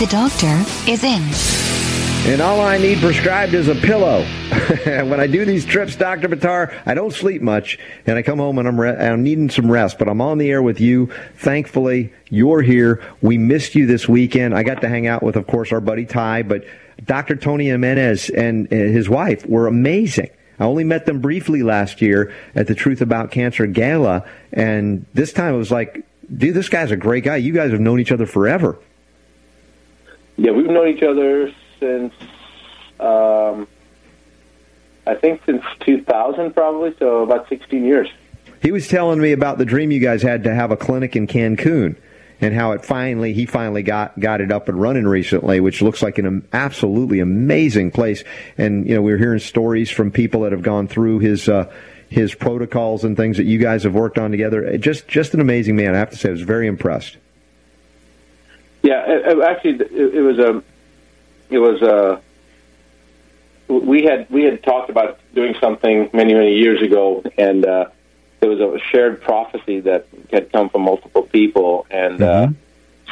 The doctor is in. And all I need prescribed is a pillow. when I do these trips, Dr. Buttar, I don't sleep much, and I come home and I'm, re- I'm needing some rest, but I'm on the air with you. Thankfully, you're here. We missed you this weekend. I got to hang out with, of course, our buddy Ty, but Dr. Tony Jimenez and uh, his wife were amazing. I only met them briefly last year at the Truth About Cancer Gala, and this time it was like, dude, this guy's a great guy. You guys have known each other forever. Yeah, we've known each other since um, I think since 2000, probably. So about 16 years. He was telling me about the dream you guys had to have a clinic in Cancun and how it finally he finally got got it up and running recently, which looks like an absolutely amazing place. And you know, we are hearing stories from people that have gone through his uh, his protocols and things that you guys have worked on together. Just just an amazing man. I have to say, I was very impressed. Yeah, it, it, actually, it, it was a, it was a. We had we had talked about doing something many many years ago, and uh, there was a shared prophecy that had come from multiple people, and uh,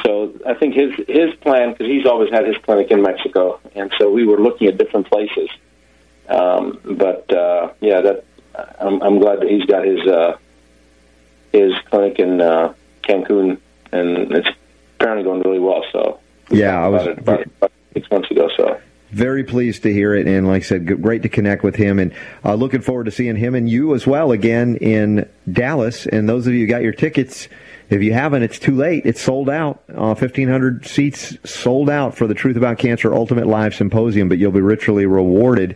so I think his his plan because he's always had his clinic in Mexico, and so we were looking at different places. Um, but uh, yeah, that I'm, I'm glad that he's got his uh, his clinic in uh, Cancun, and it's apparently going really well. So Yeah, I was about, it about, about six months ago. So very pleased to hear it, and like I said, great to connect with him, and uh, looking forward to seeing him and you as well again in Dallas. And those of you who got your tickets, if you haven't, it's too late. It's sold out. Uh, Fifteen hundred seats sold out for the Truth About Cancer Ultimate Live Symposium, but you'll be richly rewarded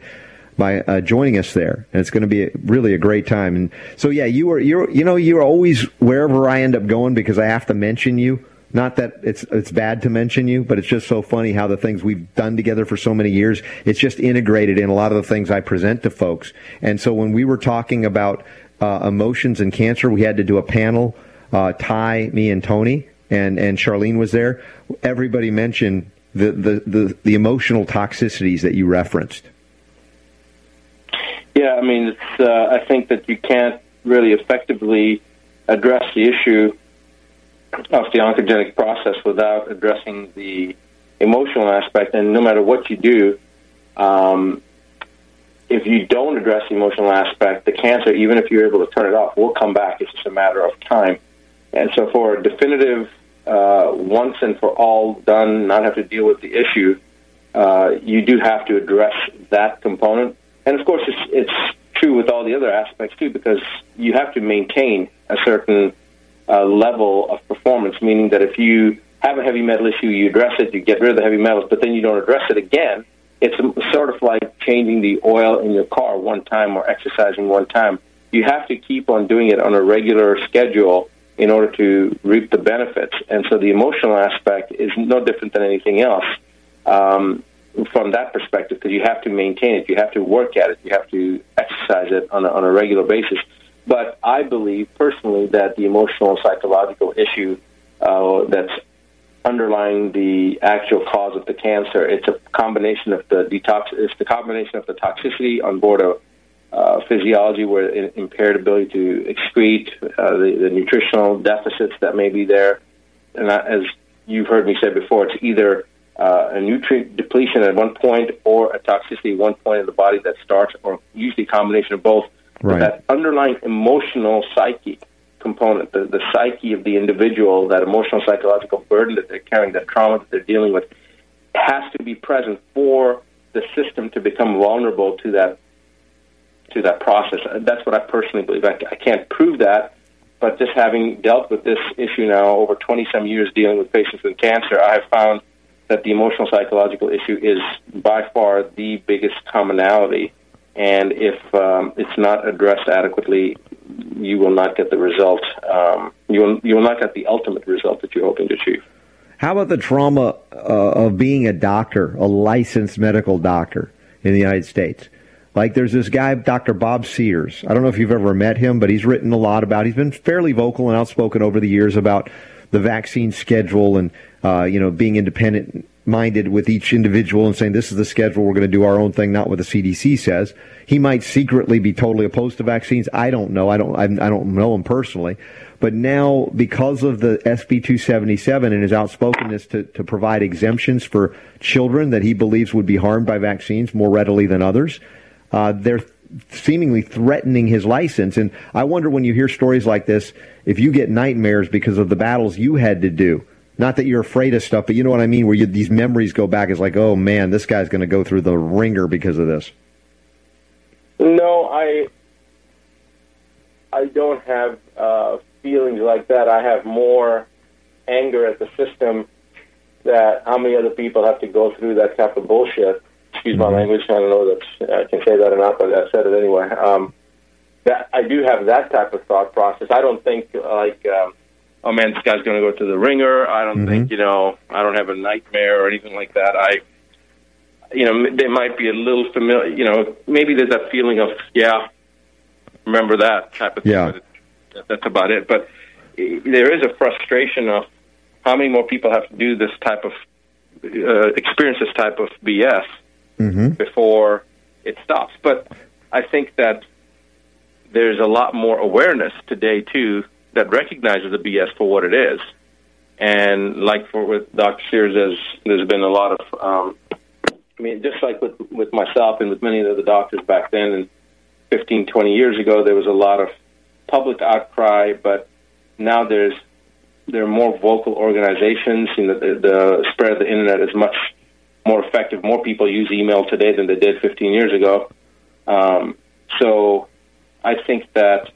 by uh, joining us there, and it's going to be a, really a great time. And so, yeah, you were you're you know you're always wherever I end up going because I have to mention you. Not that it's it's bad to mention you, but it's just so funny how the things we've done together for so many years, it's just integrated in a lot of the things I present to folks. And so when we were talking about uh, emotions and cancer, we had to do a panel. Uh, Ty, me, and Tony, and and Charlene was there. Everybody mentioned the the the, the emotional toxicities that you referenced. yeah, I mean, uh, I think that you can't really effectively address the issue of the oncogenic process without addressing the emotional aspect. And no matter what you do, um, if you don't address the emotional aspect, the cancer, even if you're able to turn it off, will come back. It's just a matter of time. And so, for a definitive, uh, once and for all done, not have to deal with the issue, uh, you do have to address that component. And of course, it's, it's true with all the other aspects too, because you have to maintain a certain uh, level of performance, meaning that if you have a heavy metal issue, you address it, you get rid of the heavy metals, but then you don't address it again. It's sort of like changing the oil in your car one time or exercising one time. You have to keep on doing it on a regular schedule in order to reap the benefits. And so the emotional aspect is no different than anything else um, from that perspective because you have to maintain it, you have to work at it, you have to exercise it on a, on a regular basis. But I believe personally that the emotional and psychological issue uh, that's underlying the actual cause of the cancer, it's a combination of the detox, it's the combination of the toxicity on board of uh, physiology, where it impaired ability to excrete, uh, the, the nutritional deficits that may be there, and as you've heard me say before, it's either uh, a nutrient depletion at one point or a toxicity at one point in the body that starts, or usually a combination of both. Right. That underlying emotional psyche component, the, the psyche of the individual, that emotional psychological burden that they're carrying, that trauma that they're dealing with, has to be present for the system to become vulnerable to that to that process. Uh, that's what I personally believe. I, I can't prove that, but just having dealt with this issue now over 20 some years dealing with patients with cancer, I have found that the emotional psychological issue is by far the biggest commonality. And if um, it's not addressed adequately, you will not get the result. Um, you will you will not get the ultimate result that you're hoping to achieve. How about the trauma uh, of being a doctor, a licensed medical doctor in the United States? Like there's this guy, Dr. Bob Sears. I don't know if you've ever met him, but he's written a lot about. He's been fairly vocal and outspoken over the years about the vaccine schedule and uh, you know being independent minded with each individual and saying this is the schedule we're going to do our own thing, not what the CDC says. He might secretly be totally opposed to vaccines. I don't know. I don't. I, don't know him personally. But now, because of the SB 277 and his outspokenness to, to provide exemptions for children that he believes would be harmed by vaccines more readily than others, uh, they're seemingly threatening his license. And I wonder when you hear stories like this, if you get nightmares because of the battles you had to do. Not that you're afraid of stuff, but you know what I mean, where you, these memories go back. It's like, oh man, this guy's going to go through the wringer because of this. No, I I don't have uh, feelings like that. I have more anger at the system that how many other people have to go through that type of bullshit. Excuse my mm-hmm. language. I don't know that I can say that or not, but I said it anyway. Um, that I do have that type of thought process. I don't think like, um, oh man, this guy's going to go to the wringer. I don't mm-hmm. think you know. I don't have a nightmare or anything like that. I, you know, they might be a little familiar. You know, maybe there's that feeling of yeah, remember that type of thing. Yeah that's about it. But there is a frustration of how many more people have to do this type of uh, experience this type of BS mm-hmm. before it stops. But I think that there's a lot more awareness today too that recognizes the BS for what it is. And like for with Dr. Sears, there's, there's been a lot of, um, I mean, just like with with myself and with many of the doctors back then, and 15, 20 years ago, there was a lot of public outcry, but now there's there are more vocal organizations. You know, the, the spread of the internet is much more effective. More people use email today than they did 15 years ago. Um, so I think that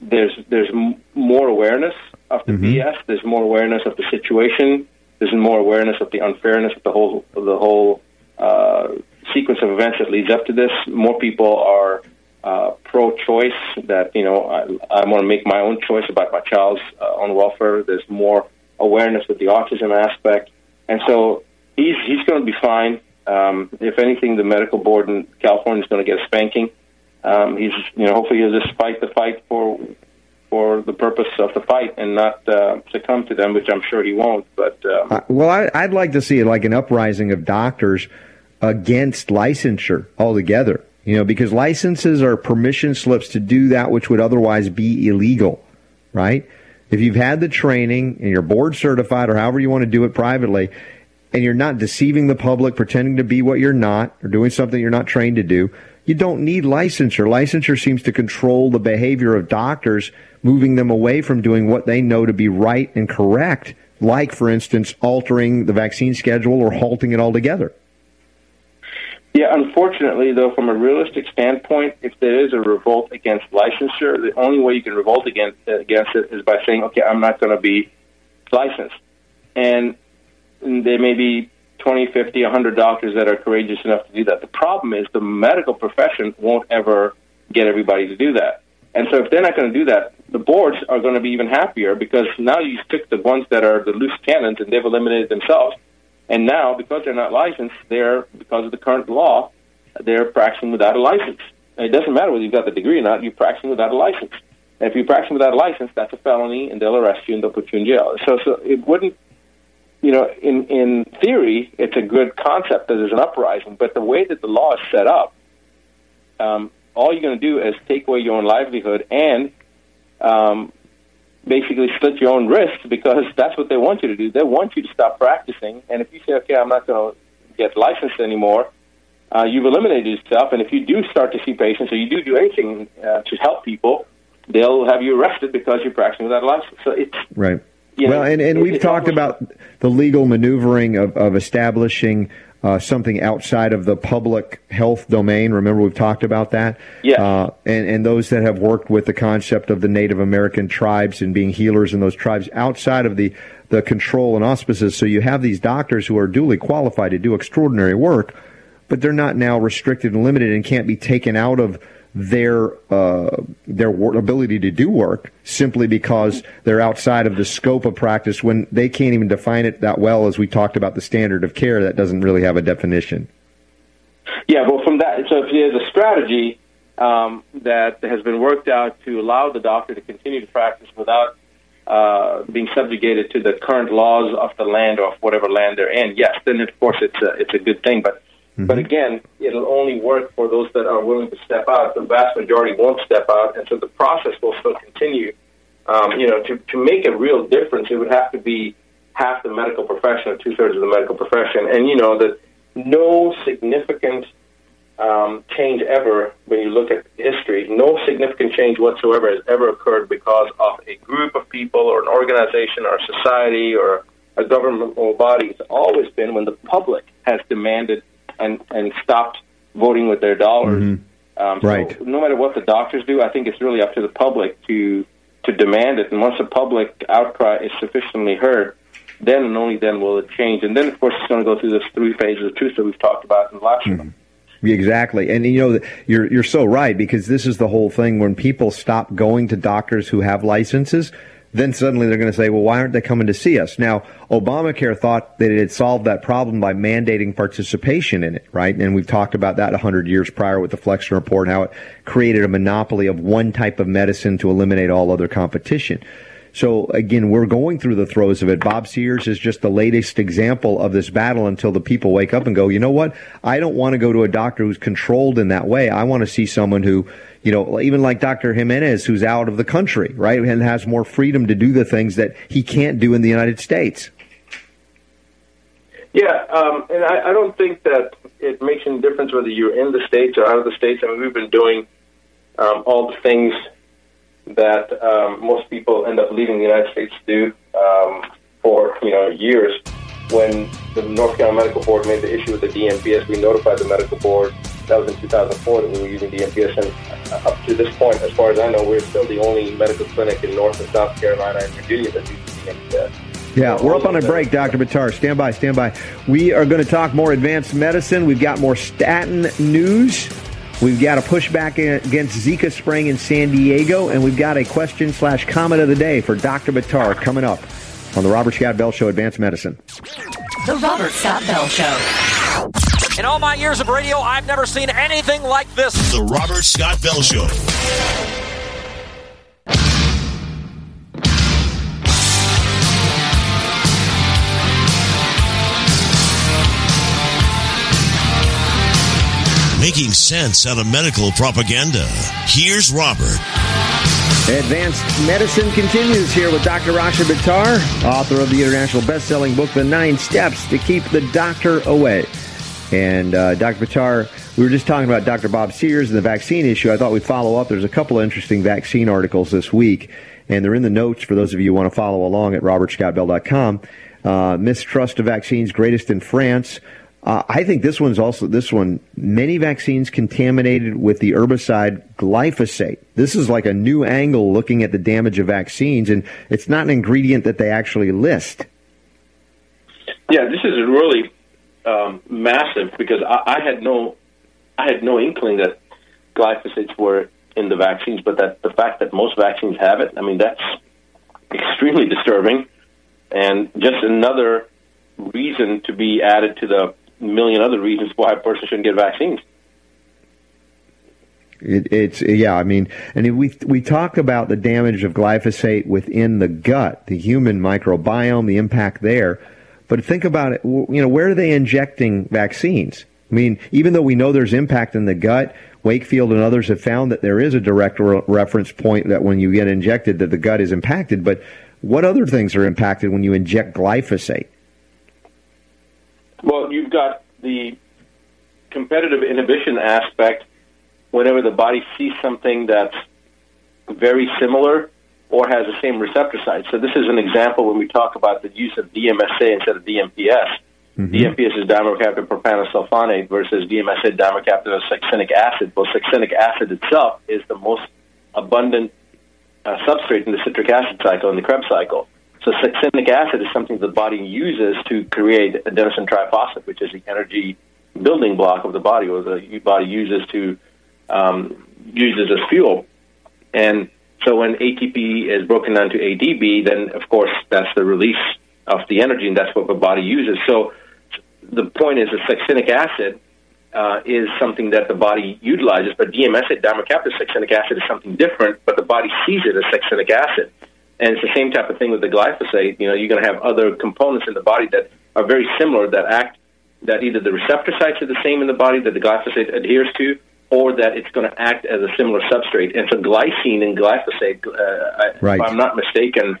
there's there's more awareness of the mm-hmm. BS. There's more awareness of the situation. There's more awareness of the unfairness of the whole of the whole uh, sequence of events that leads up to this. More people are uh, pro-choice that you know I, I want to make my own choice about my child's uh, own welfare. There's more awareness with the autism aspect, and so he's he's going to be fine. Um, if anything, the medical board in California is going to get a spanking. Um, he's you know hopefully he'll just fight the fight for for the purpose of the fight and not uh, succumb to them, which I'm sure he won't. But um, uh, well, I, I'd like to see like an uprising of doctors against licensure altogether. You know, because licenses are permission slips to do that which would otherwise be illegal, right? If you've had the training and you're board certified or however you want to do it privately, and you're not deceiving the public, pretending to be what you're not, or doing something you're not trained to do, you don't need licensure. Licensure seems to control the behavior of doctors, moving them away from doing what they know to be right and correct, like, for instance, altering the vaccine schedule or halting it altogether. Yeah, unfortunately, though, from a realistic standpoint, if there is a revolt against licensure, the only way you can revolt against against it is by saying, "Okay, I'm not going to be licensed." And there may be 20, 50, 100 doctors that are courageous enough to do that. The problem is the medical profession won't ever get everybody to do that. And so if they're not going to do that, the boards are going to be even happier because now you took the ones that are the loose cannons and they've eliminated themselves and now, because they're not licensed, they're because of the current law, they're practicing without a license. It doesn't matter whether you've got the degree or not; you're practicing without a license. And if you're practicing without a license, that's a felony, and they'll arrest you and they'll put you in jail. So, so it wouldn't, you know, in in theory, it's a good concept that there's an uprising, but the way that the law is set up, um, all you're going to do is take away your own livelihood and um, basically slit your own wrists because that's what they want you to do. They want you to stop practicing. And if you say, okay, I'm not going to get licensed anymore, uh, you've eliminated yourself. And if you do start to see patients or you do do anything uh, to help people, they'll have you arrested because you're practicing without a license. So it's right. You know, well, and, and we've talked about the legal maneuvering of, of establishing uh, something outside of the public health domain. Remember, we've talked about that. Yeah. Uh, and, and those that have worked with the concept of the Native American tribes and being healers in those tribes outside of the, the control and auspices. So you have these doctors who are duly qualified to do extraordinary work, but they're not now restricted and limited and can't be taken out of their uh, their ability to do work simply because they're outside of the scope of practice when they can't even define it that well as we talked about the standard of care that doesn't really have a definition. Yeah, well, from that, so if there's a strategy um, that has been worked out to allow the doctor to continue to practice without uh, being subjugated to the current laws of the land or of whatever land they're in, yes, then of course it's a, it's a good thing. But mm-hmm. but again, it'll only work for those that are willing to step out. The vast majority won't step out, and so the process will still continue. Um, you know, to to make a real difference, it would have to be half the medical profession or two thirds of the medical profession, and you know that no significant um, change ever, when you look at history, no significant change whatsoever has ever occurred because of a group of people or an organization or a society or a governmental body. It's always been when the public has demanded and, and stopped voting with their dollars. Mm-hmm. Um, so right. no matter what the doctors do, I think it's really up to the public to to demand it. And once the public outcry is sufficiently heard, then and only then will it change. And then, of course, it's going to go through this three phases of truth that we've talked about in the last mm-hmm. Exactly. And you know, you're, you're so right because this is the whole thing. When people stop going to doctors who have licenses, then suddenly they're going to say, well, why aren't they coming to see us? Now, Obamacare thought that it had solved that problem by mandating participation in it, right? And we've talked about that 100 years prior with the Flexner Report, how it created a monopoly of one type of medicine to eliminate all other competition. So again, we're going through the throes of it. Bob Sears is just the latest example of this battle until the people wake up and go, you know what? I don't want to go to a doctor who's controlled in that way. I want to see someone who, you know, even like Dr. Jimenez, who's out of the country, right? And has more freedom to do the things that he can't do in the United States. Yeah, um, and I, I don't think that it makes any difference whether you're in the States or out of the States. I mean, we've been doing um, all the things that um, most people end up leaving the United States to do um, for you know years. When the North Carolina Medical Board made the issue with the DMPS, we notified the medical board. That was in 2004 that we were using DMPS, and uh, up to this point, as far as I know, we're still the only medical clinic in North and South Carolina and Virginia that uses DMPS. Yeah, we're up on a break, Dr. Buttar. Stand by, stand by. We are going to talk more advanced medicine. We've got more statin news. We've got a pushback against Zika spraying in San Diego, and we've got a question slash comment of the day for Dr. Buttar coming up on the Robert Scott Bell Show, Advanced Medicine. The Robert Scott Bell Show. In all my years of radio, I've never seen anything like this. The Robert Scott Bell Show. Making sense out of medical propaganda. Here's Robert. Advanced Medicine continues here with Dr. Rashid Buttar, author of the international best-selling book, The Nine Steps to Keep the Doctor Away. And uh, Dr. Buttar, we were just talking about Dr. Bob Sears and the vaccine issue. I thought we'd follow up. There's a couple of interesting vaccine articles this week, and they're in the notes for those of you who want to follow along at robertscottbell.com. Uh, mistrust of vaccines greatest in France. Uh, I think this one's also this one. Many vaccines contaminated with the herbicide glyphosate. This is like a new angle looking at the damage of vaccines, and it's not an ingredient that they actually list. Yeah, this is really um, massive because I, I had no, I had no inkling that glyphosates were in the vaccines, but that the fact that most vaccines have it, I mean, that's extremely disturbing, and just another reason to be added to the million other reasons why a person shouldn't get vaccines. It, it's yeah, I mean, and we we talk about the damage of glyphosate within the gut, the human microbiome, the impact there. But think about it. You know, where are they injecting vaccines? I mean, even though we know there's impact in the gut, Wakefield and others have found that there is a direct re- reference point that when you get injected, that the gut is impacted. But what other things are impacted when you inject glyphosate? Well, you've got the competitive inhibition aspect whenever the body sees something that's very similar or has the same receptor site. So this is an example when we talk about the use of DMSA instead of DMPS. Mm-hmm. DMPS is dimethylmercaptan propanosulfonate versus DMSA dimethylmercaptan succinic acid. Well, succinic acid itself is the most abundant uh, substrate in the citric acid cycle, in the Krebs cycle. So succinic acid is something the body uses to create adenosine triphosphate, which is the energy building block of the body, or the body uses to um, uses as fuel. And so when ATP is broken down to ADP, then of course that's the release of the energy, and that's what the body uses. So the point is, that succinic acid uh, is something that the body utilizes, but DMSA, succinic acid, is something different, but the body sees it as succinic acid. And it's the same type of thing with the glyphosate. You know, you're going to have other components in the body that are very similar that act that either the receptor sites are the same in the body that the glyphosate adheres to, or that it's going to act as a similar substrate. And so glycine and glyphosate, uh, right. if I'm not mistaken,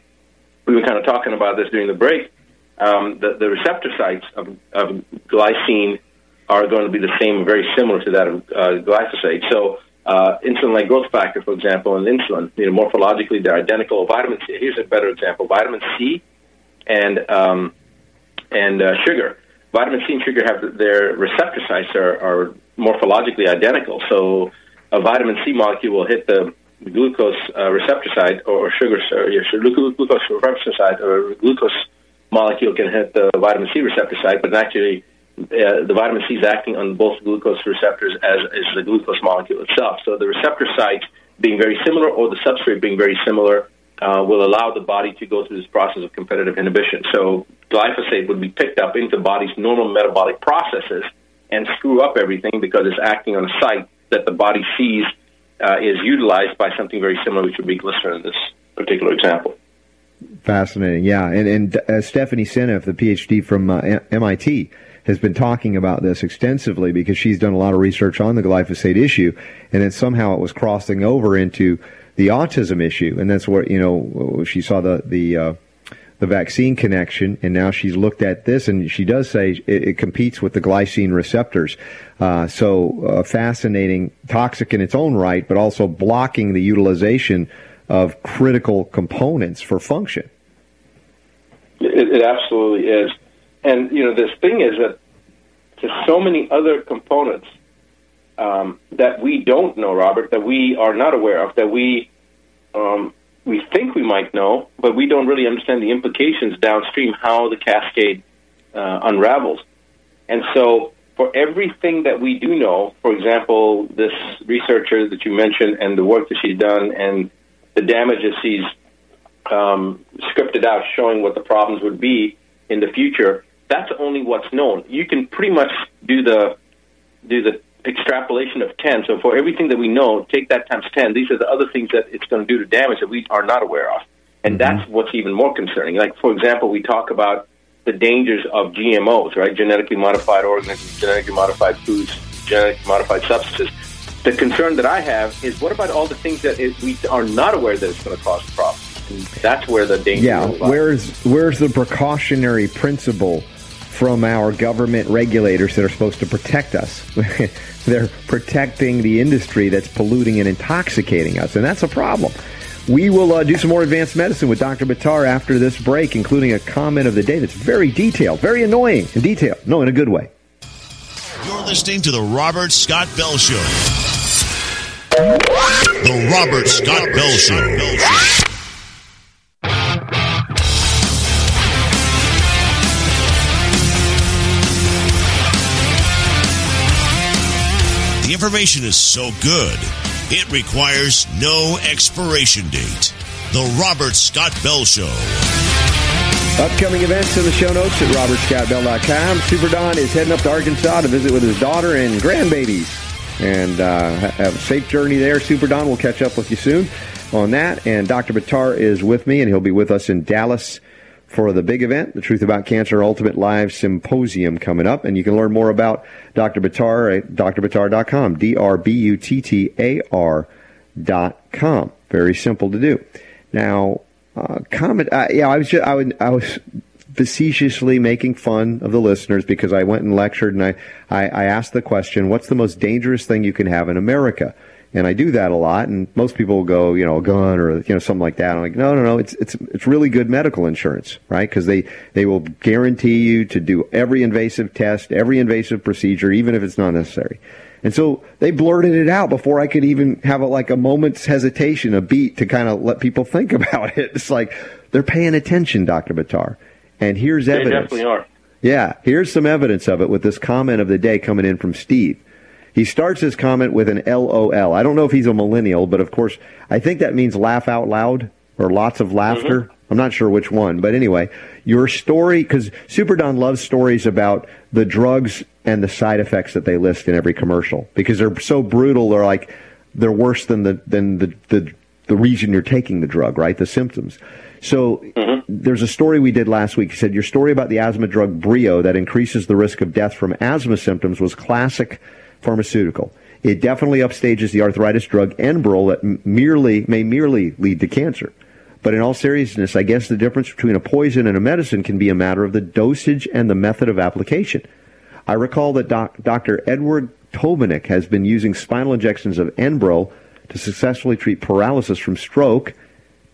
we were kind of talking about this during the break. Um, the, the receptor sites of, of glycine are going to be the same, very similar to that of uh, glyphosate. So, uh, insulin-like growth factor, for example, and insulin, you know, morphologically they're identical. Vitamin C. Here's a better example: vitamin C and um, and uh, sugar. Vitamin C and sugar have their receptor sites are, are morphologically identical. So, a vitamin C molecule will hit the glucose uh, receptor site or sugar, or your glucose receptor site, or glucose molecule can hit the vitamin C receptor site, but actually uh, the vitamin C is acting on both glucose receptors as is the glucose molecule itself. So the receptor site being very similar or the substrate being very similar uh, will allow the body to go through this process of competitive inhibition. So glyphosate would be picked up into the body's normal metabolic processes and screw up everything because it's acting on a site that the body sees uh, is utilized by something very similar, which would be glycerin in this particular example. Fascinating, yeah. And, and uh, Stephanie Seneff, the PhD from uh, MIT, has been talking about this extensively because she's done a lot of research on the glyphosate issue, and then somehow it was crossing over into the autism issue, and that's where you know she saw the the uh, the vaccine connection, and now she's looked at this, and she does say it, it competes with the glycine receptors. Uh, so uh, fascinating, toxic in its own right, but also blocking the utilization of critical components for function. It, it absolutely is. And you know, this thing is that there's so many other components um, that we don't know, Robert, that we are not aware of, that we um, we think we might know, but we don't really understand the implications downstream, how the cascade uh, unravels. And so, for everything that we do know, for example, this researcher that you mentioned and the work that she's done and the damages she's um, scripted out showing what the problems would be in the future, that's only what's known. You can pretty much do the do the extrapolation of 10. So for everything that we know, take that times 10. These are the other things that it's going to do to damage that we are not aware of. And mm-hmm. that's what's even more concerning. Like, for example, we talk about the dangers of GMOs, right? Genetically modified organisms, genetically modified foods, genetically modified substances. The concern that I have is what about all the things that we are not aware that it's going to cause problems? And that's where the danger yeah, where's, where's the precautionary principle from our government regulators that are supposed to protect us. They're protecting the industry that's polluting and intoxicating us, and that's a problem. We will uh, do some more advanced medicine with Dr. Buttar after this break, including a comment of the day that's very detailed, very annoying in detail. No, in a good way. You're listening to the Robert Scott Bell Show. The Robert Scott Bell Show. Information is so good, it requires no expiration date. The Robert Scott Bell Show. Upcoming events in the show notes at robertscottbell.com. Super Don is heading up to Arkansas to visit with his daughter and grandbabies. And uh, have a safe journey there. Super Don will catch up with you soon on that. And Dr. Buttar is with me, and he'll be with us in Dallas for the big event, the Truth About Cancer Ultimate Live Symposium coming up. And you can learn more about Dr. Buttar at D-R-B-U-T-T-A-R dot com. Very simple to do. Now, uh, comment, uh, yeah, I was just, I, would, I was facetiously making fun of the listeners because I went and lectured and I, I, I asked the question, what's the most dangerous thing you can have in America? And I do that a lot. And most people will go, you know, a gun or you know something like that. I'm like, no, no, no. It's it's it's really good medical insurance, right? Because they they will guarantee you to do every invasive test, every invasive procedure, even if it's not necessary. And so they blurted it out before I could even have a, like a moment's hesitation, a beat to kind of let people think about it. It's like they're paying attention, Doctor Buttar. And here's evidence. They definitely are. Yeah, here's some evidence of it with this comment of the day coming in from Steve. He starts his comment with an LOL. I don't know if he's a millennial, but of course, I think that means laugh out loud or lots of laughter. Mm-hmm. I'm not sure which one, but anyway, your story, because Super Don loves stories about the drugs and the side effects that they list in every commercial because they're so brutal. They're like, they're worse than the, than the, the, the reason you're taking the drug, right? The symptoms. So mm-hmm. there's a story we did last week. He said your story about the asthma drug Breo that increases the risk of death from asthma symptoms was classic pharmaceutical. It definitely upstages the arthritis drug Enbrel that merely may merely lead to cancer. But in all seriousness, I guess the difference between a poison and a medicine can be a matter of the dosage and the method of application. I recall that doc, Dr. Edward Tobinick has been using spinal injections of Enbrel to successfully treat paralysis from stroke.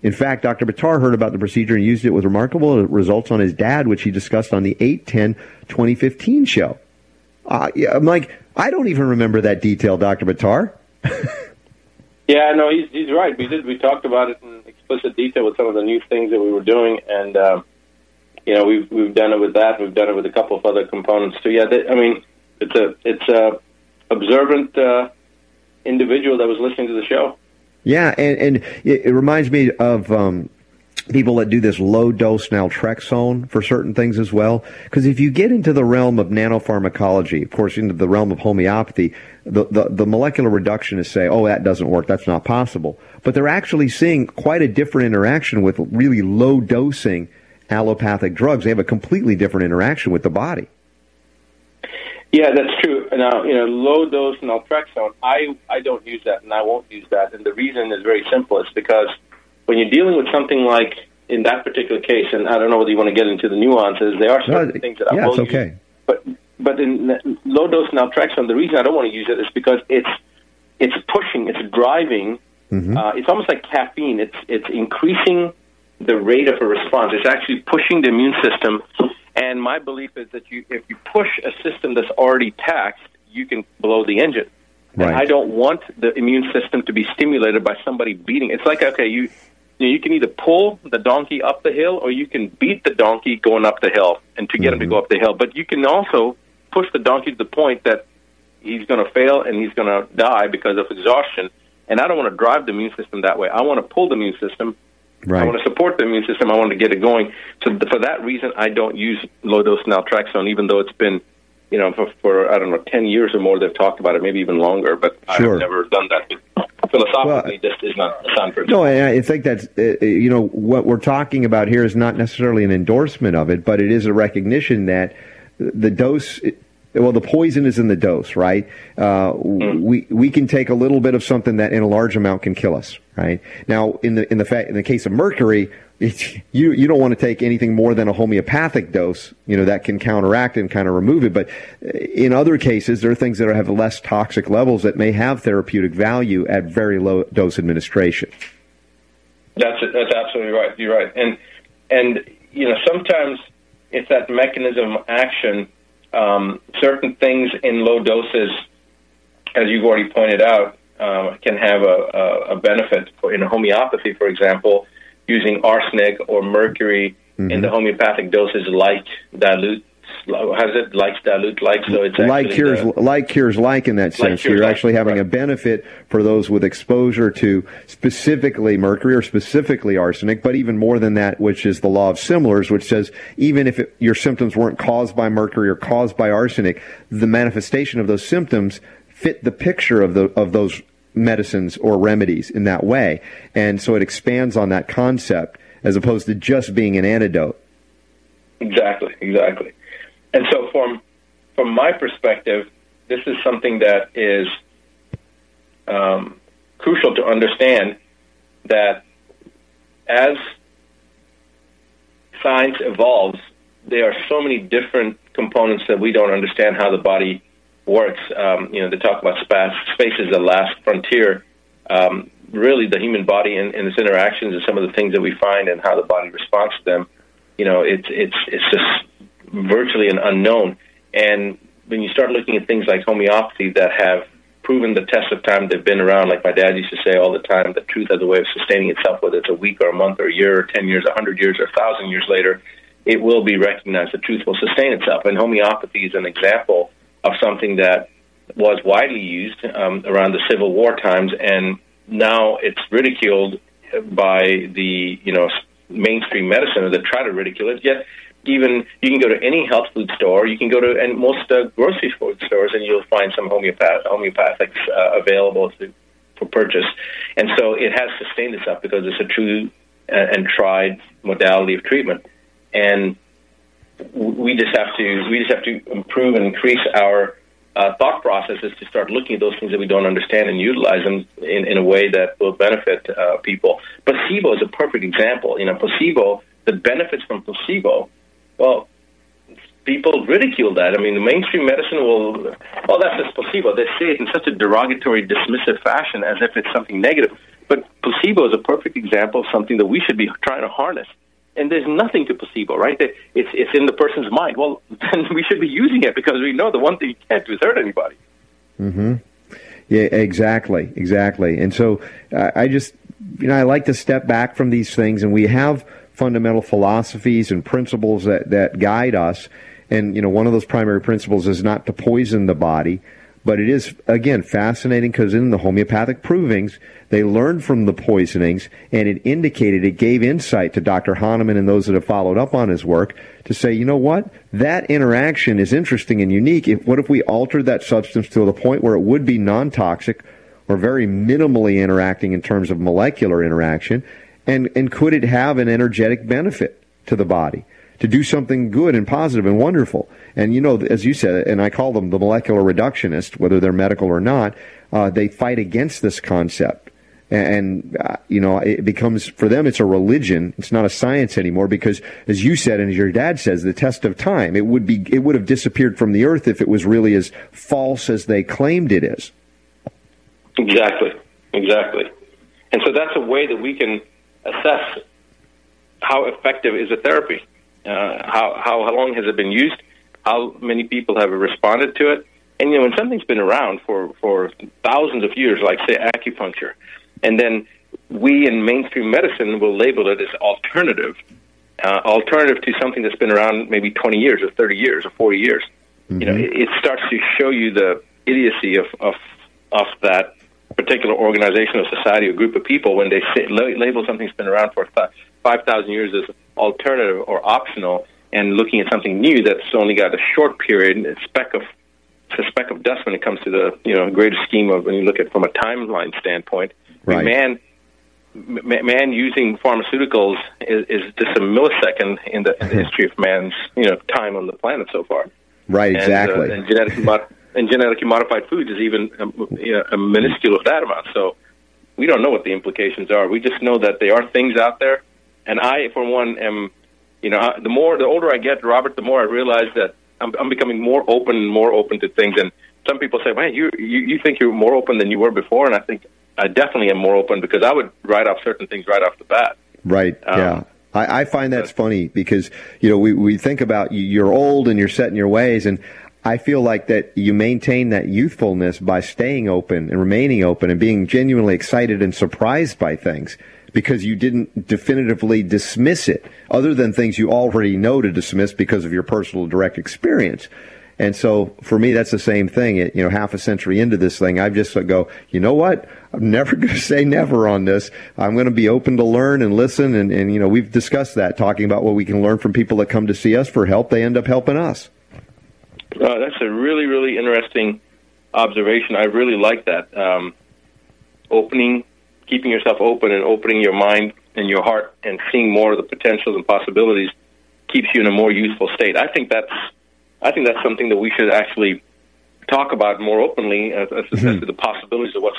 In fact, Dr. Buttar heard about the procedure and used it with remarkable results on his dad, which he discussed on the 810 2015 show. Uh, yeah, I'm like, I don't even remember that detail, Dr. Buttar. yeah, no, he's, he's right. We did. We talked about it in explicit detail with some of the new things that we were doing, and uh, you know, we've we've done it with that. We've done it with a couple of other components too. Yeah, they, I mean, it's a it's a observant uh, individual that was listening to the show. Yeah, and and it, it reminds me of um, people that do this low dose naltrexone for certain things as well. Because if you get into the realm of nanopharmacology, of course, into the realm of homeopathy, the, the, the, molecular reductionists say, oh, that doesn't work. That's not possible. But they're actually seeing quite a different interaction with really low dosing allopathic drugs. They have a completely different interaction with the body. Yeah, that's true. Now, you know, low dose naltrexone, I, I don't use that and I won't use that. And the reason is very simple. It's because when you're dealing with something like in that particular case, and I don't know whether you want to get into the nuances, there are certain no, things that I yeah, will it's okay. use. But but in low dose naltrexone, the reason I don't want to use it is because it's it's pushing, it's driving. Mm-hmm. Uh, it's almost like caffeine. It's it's increasing the rate of a response. It's actually pushing the immune system. And my belief is that you, if you push a system that's already taxed, you can blow the engine. Right. And I don't want the immune system to be stimulated by somebody beating. It's like okay, you you, know, you can either pull the donkey up the hill or you can beat the donkey going up the hill and to get mm-hmm. him to go up the hill. But you can also push the donkey to the point that he's going to fail and he's going to die because of exhaustion. And I don't want to drive the immune system that way. I want to pull the immune system. Right. I want to support the immune system. I want to get it going. So for that reason, I don't use low dose naltrexone, even though it's been you know, for, for I don't know, ten years or more, they've talked about it, maybe even longer. But sure. I've never done that. Philosophically, well, this is not sound for. No, I think that's uh, uh, you know what we're talking about here is not necessarily an endorsement of it, but it is a recognition that the dose well, the poison is in the dose, right? Uh, mm. We we can take a little bit of something that in a large amount can kill us, right? Now, in the in the fact in the case of mercury, you you don't want to take anything more than a homeopathic dose, you know, that can counteract and kind of remove it. But in other cases, there are things that have less toxic levels that may have therapeutic value at very low dose administration. That's that's absolutely right. You're right, and and you know sometimes it's that mechanism of action um, certain things in low doses, as you've already pointed out, uh, can have a, a, a benefit. In homeopathy, for example, using arsenic or mercury mm-hmm. in the homeopathic doses light dilute how does it like dilute like so it's like cures the, like cures like in that sense you're actually having right. a benefit for those with exposure to specifically mercury or specifically arsenic but even more than that which is the law of similars which says even if it, your symptoms weren't caused by mercury or caused by arsenic the manifestation of those symptoms fit the picture of the of those medicines or remedies in that way. And so it expands on that concept as opposed to just being an antidote. Exactly exactly. And so, from from my perspective, this is something that is um, crucial to understand that as science evolves, there are so many different components that we don't understand how the body works. Um, you know, they talk about space, space is the last frontier. Um, really, the human body and, and its interactions and some of the things that we find and how the body responds to them. You know, it's it's it's just virtually an unknown. And when you start looking at things like homeopathy that have proven the test of time, they've been around, like my dad used to say all the time, that truth has a way of sustaining itself, whether it's a week or a month or a year or 10 years, a 100 years or a 1,000 years later, it will be recognized. The truth will sustain itself. And homeopathy is an example of something that was widely used um, around the Civil War times, and now it's ridiculed by the you know mainstream medicine that try to ridicule it. Yet, even you can go to any health food store, you can go to and most uh, grocery food stores, and you'll find some homeopath homeopathics uh, available to, for purchase. And so it has sustained itself because it's a true uh, and tried modality of treatment. And we just have to we just have to improve and increase our uh, thought processes to start looking at those things that we don't understand and utilize them in, in a way that will benefit uh, people. Placebo is a perfect example. You know, placebo, the benefits from placebo, well, people ridicule that. I mean, the mainstream medicine will, oh, that's just placebo. They say it in such a derogatory, dismissive fashion as if it's something negative. But placebo is a perfect example of something that we should be trying to harness and there's nothing to placebo, right? It's it's in the person's mind. Well, then we should be using it because we know the one thing you can't do is hurt anybody. Hmm. Yeah. Exactly. Exactly. And so uh, I just you know I like to step back from these things, and we have fundamental philosophies and principles that that guide us. And you know, one of those primary principles is not to poison the body. But it is, again, fascinating because in the homeopathic provings, they learned from the poisonings and it indicated, it gave insight to Dr. Hahnemann and those that have followed up on his work to say, you know what? That interaction is interesting and unique. If, what if we altered that substance to the point where it would be non toxic or very minimally interacting in terms of molecular interaction? And, and could it have an energetic benefit to the body? To do something good and positive and wonderful. And you know, as you said, and I call them the molecular reductionist, whether they're medical or not, uh, they fight against this concept. And, uh, you know, it becomes, for them, it's a religion. It's not a science anymore because, as you said, and as your dad says, the test of time, it would be, it would have disappeared from the earth if it was really as false as they claimed it is. Exactly. Exactly. And so that's a way that we can assess how effective is a therapy. Uh, how, how how long has it been used? How many people have responded to it? And you know, when something's been around for for thousands of years, like say acupuncture, and then we in mainstream medicine will label it as alternative, uh, alternative to something that's been around maybe 20 years or 30 years or 40 years. Mm-hmm. You know, it, it starts to show you the idiocy of of of that particular organization or society or group of people when they say, label something that's been around for 5,000 years as alternative or optional and looking at something new that's only got a short period, a speck of a speck of dust when it comes to the you know greater scheme of when you look at from a timeline standpoint. Right. Man, man using pharmaceuticals is, is just a millisecond in the, in the history of man's you know time on the planet so far. Right. Exactly. And, uh, and genetically mod- and genetically modified foods is even a, um, you know, a minuscule of that amount. So we don't know what the implications are. We just know that there are things out there and I, for one, am, you know, the more, the older I get, Robert, the more I realize that I'm, I'm becoming more open and more open to things. And some people say, man, you, you, you think you're more open than you were before. And I think I definitely am more open because I would write off certain things right off the bat. Right. Um, yeah. I, I find that's funny because, you know, we, we think about you're old and you're set in your ways. And I feel like that you maintain that youthfulness by staying open and remaining open and being genuinely excited and surprised by things because you didn't definitively dismiss it, other than things you already know to dismiss because of your personal direct experience. And so for me, that's the same thing. It, you know, half a century into this thing, I've just go, you know what? I'm never going to say never on this. I'm going to be open to learn and listen. And, and, you know, we've discussed that, talking about what we can learn from people that come to see us for help. They end up helping us. Uh, that's a really, really interesting observation. I really like that. Um, opening keeping yourself open and opening your mind and your heart and seeing more of the potentials and possibilities keeps you in a more youthful state. I think that's I think that's something that we should actually talk about more openly as, as, mm-hmm. as to the possibilities of what's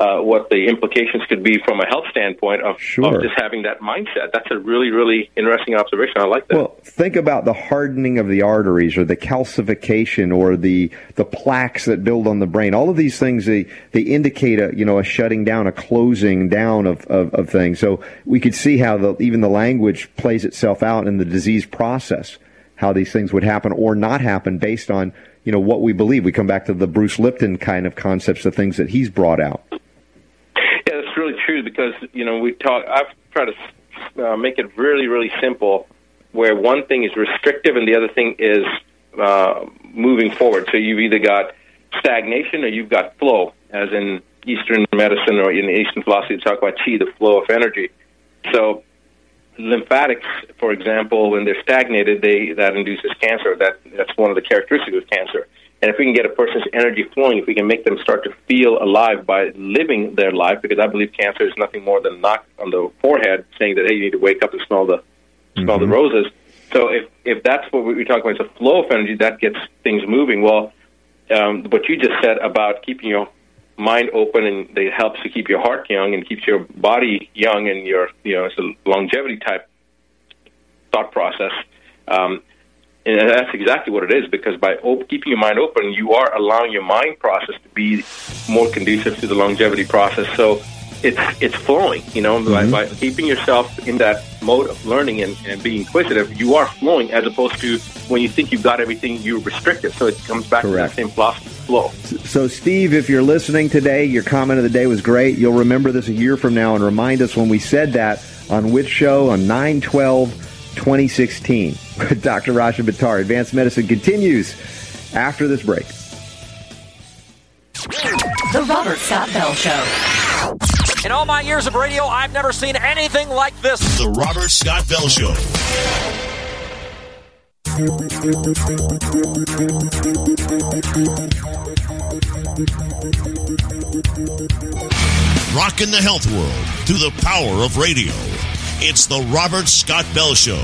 uh, what the implications could be from a health standpoint of, sure. of, just having that mindset. That's a really, really interesting observation. I like that. Well, think about the hardening of the arteries or the calcification or the the plaques that build on the brain. All of these things they, they indicate a you know a shutting down, a closing down of, of, of things. So we could see how the, even the language plays itself out in the disease process, how these things would happen or not happen based on you know what we believe. We come back to the Bruce Lipton kind of concepts, the things that he's brought out because you know we talk. I've tried to uh, make it really, really simple, where one thing is restrictive and the other thing is uh, moving forward. So you've either got stagnation or you've got flow, as in Eastern medicine or in Eastern philosophy, they talk about chi, the flow of energy. So lymphatics, for example, when they're stagnated, they that induces cancer. That that's one of the characteristics of cancer. And if we can get a person's energy flowing, if we can make them start to feel alive by living their life, because I believe cancer is nothing more than a knock on the forehead saying that hey, you need to wake up and smell the mm-hmm. smell the mm-hmm. roses. So if if that's what we talk about, it's a flow of energy that gets things moving. Well, um, what you just said about keeping your mind open and it helps to keep your heart young and keeps your body young and your you know it's a longevity type thought process. Um, and that's exactly what it is because by op- keeping your mind open, you are allowing your mind process to be more conducive to the longevity process. So it's it's flowing. You know, mm-hmm. by, by, keeping yourself in that mode of learning and, and being inquisitive, you are flowing as opposed to when you think you've got everything, you're restricted. So it comes back Correct. to the same philosophy flow. So, Steve, if you're listening today, your comment of the day was great. You'll remember this a year from now and remind us when we said that on which show on 912. 12 2016 with Dr. Rashid Buttar. Advanced Medicine continues after this break. The Robert Scott Bell Show. In all my years of radio, I've never seen anything like this. The Robert Scott Bell Show. Rocking the health world through the power of radio. It's the Robert Scott Bell Show.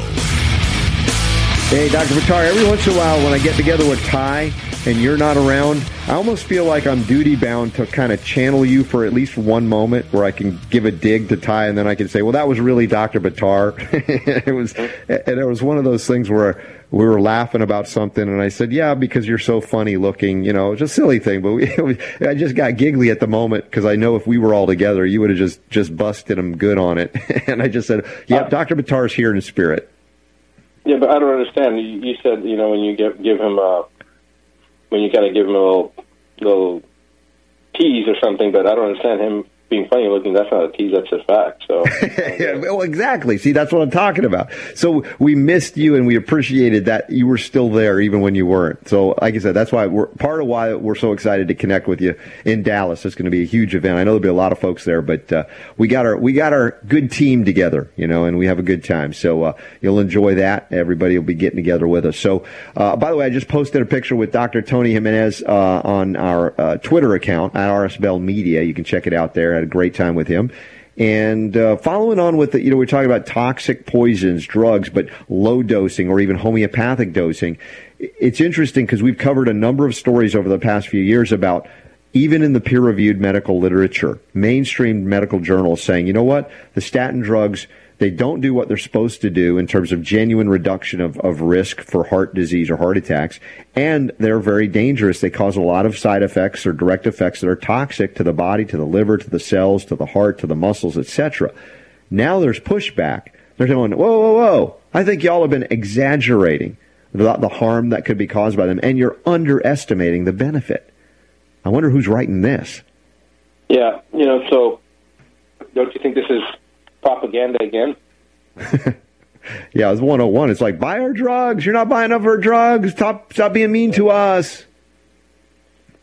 Hey, Dr. Buttar, every once in a while when I get together with Ty and you're not around, I almost feel like I'm duty bound to kind of channel you for at least one moment where I can give a dig to Ty and then I can say, well, that was really Dr. Buttar. it was, and it was one of those things where we were laughing about something and I said, yeah, because you're so funny looking, you know, just silly thing. But we, I just got giggly at the moment because I know if we were all together, you would have just, just busted him good on it. and I just said, yeah, uh, Dr. Buttar's here in spirit. Yeah, but I don't understand. You, you said, you know, when you give, give him a, when you kind of give him a little, little tease or something, but I don't understand him being funny looking, that's not a tease, that's a fact. So, yeah, well, exactly. See, that's what I'm talking about. So we missed you, and we appreciated that you were still there even when you weren't. So, like I said, that's why we're part of why we're so excited to connect with you in Dallas. It's going to be a huge event. I know there'll be a lot of folks there, but uh, we got our we got our good team together, you know, and we have a good time. So uh, you'll enjoy that. Everybody will be getting together with us. So, uh, by the way, I just posted a picture with Dr. Tony Jimenez uh, on our uh, Twitter account at RS Bell Media. You can check it out there had a great time with him. And uh, following on with the, you know, we're talking about toxic poisons, drugs, but low dosing or even homeopathic dosing. It's interesting because we've covered a number of stories over the past few years about even in the peer reviewed medical literature, mainstream medical journals saying, you know what, the statin drugs they don't do what they're supposed to do in terms of genuine reduction of, of risk for heart disease or heart attacks. And they're very dangerous. They cause a lot of side effects or direct effects that are toxic to the body, to the liver, to the cells, to the heart, to the muscles, etc. Now there's pushback. They're going, whoa, whoa, whoa. I think y'all have been exaggerating about the harm that could be caused by them, and you're underestimating the benefit. I wonder who's writing this. Yeah, you know, so don't you think this is propaganda again. yeah, it's 101. It's like, buy our drugs. You're not buying enough our drugs. Stop, stop being mean to us.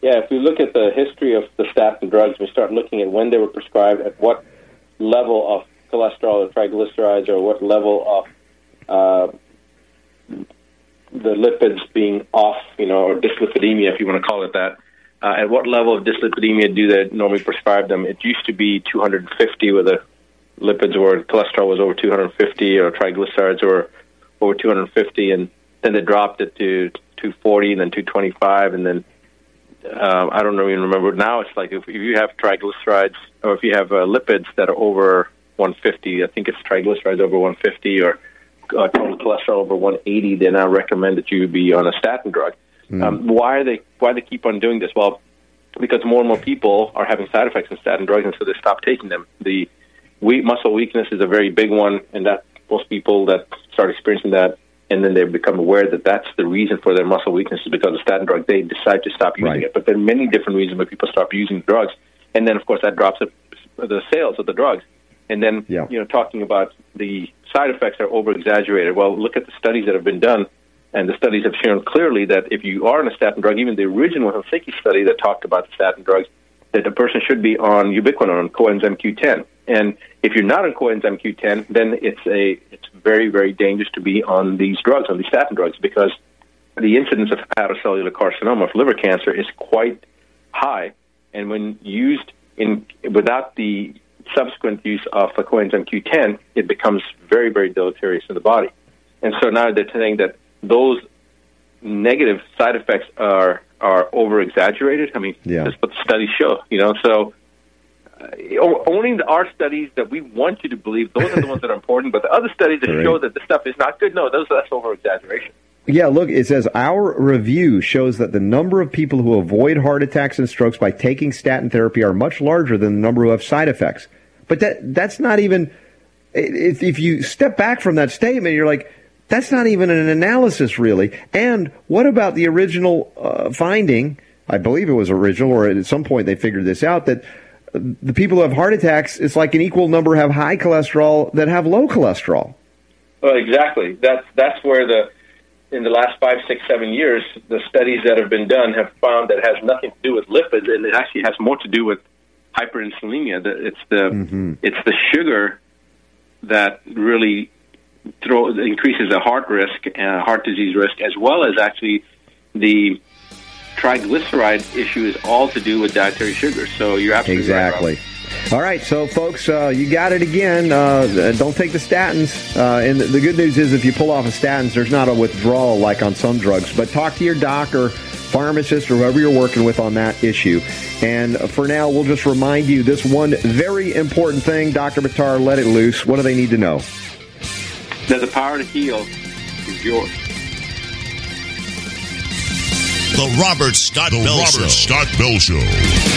Yeah, if we look at the history of the statin drugs, we start looking at when they were prescribed, at what level of cholesterol or triglycerides, or what level of uh, the lipids being off, you know, or dyslipidemia, if you want to call it that. Uh, at what level of dyslipidemia do they normally prescribe them? It used to be 250 with a lipids were cholesterol was over 250 or triglycerides were over 250, and then they dropped it to 240 and then 225, and then um, I don't even remember. Now it's like if, if you have triglycerides or if you have uh, lipids that are over 150, I think it's triglycerides over 150 or uh, total cholesterol over 180, they now recommend that you be on a statin drug. Mm. Um, why are they? Why they keep on doing this? Well, because more and more people are having side effects from statin drugs, and so they stop taking them. The we, muscle weakness is a very big one, and that most people that start experiencing that and then they become aware that that's the reason for their muscle weakness is because of statin drug, they decide to stop using right. it. But there are many different reasons why people stop using drugs, and then of course that drops the sales of the drugs. And then yeah. you know talking about the side effects are over exaggerated. Well, look at the studies that have been done And the studies have shown clearly that if you are on a statin drug, even the original Helsinki study that talked about the statin drugs, that the person should be on ubiquinone, coenzyme Q10. And if you're not on coenzyme Q10, then it's a it's very very dangerous to be on these drugs, on these statin drugs, because the incidence of hepatocellular carcinoma, of liver cancer, is quite high. And when used in without the subsequent use of a coenzyme Q10, it becomes very very deleterious in the body. And so now they're saying that those negative side effects are are over exaggerated. I mean, yeah. that's what the studies show. You know, so uh, owning our studies that we want you to believe, those are the ones that are important. But the other studies that right. show that the stuff is not good, no, those that's over exaggeration. Yeah, look, it says our review shows that the number of people who avoid heart attacks and strokes by taking statin therapy are much larger than the number who have side effects. But that that's not even if, if you step back from that statement, you're like, that's not even an analysis, really. And what about the original uh, finding? I believe it was original, or at some point they figured this out that the people who have heart attacks, it's like an equal number have high cholesterol that have low cholesterol. Well, exactly. That's that's where the in the last five, six, seven years, the studies that have been done have found that it has nothing to do with lipids, and it actually has more to do with hyperinsulinemia. It's the mm-hmm. it's the sugar that really throw, increases the heart risk, uh, heart disease risk, as well as actually the triglyceride issue is all to do with dietary sugar. So you're absolutely exactly. Right, all right, so folks, uh, you got it again. Uh, don't take the statins. Uh, and the good news is, if you pull off of statins, there's not a withdrawal like on some drugs. But talk to your doctor, pharmacist, or whoever you're working with on that issue. And for now, we'll just remind you this one very important thing. Dr. Buttar, let it loose. What do they need to know? that the power to heal is yours. The Robert Scott the Bell Robert Show. Scott Bell Show.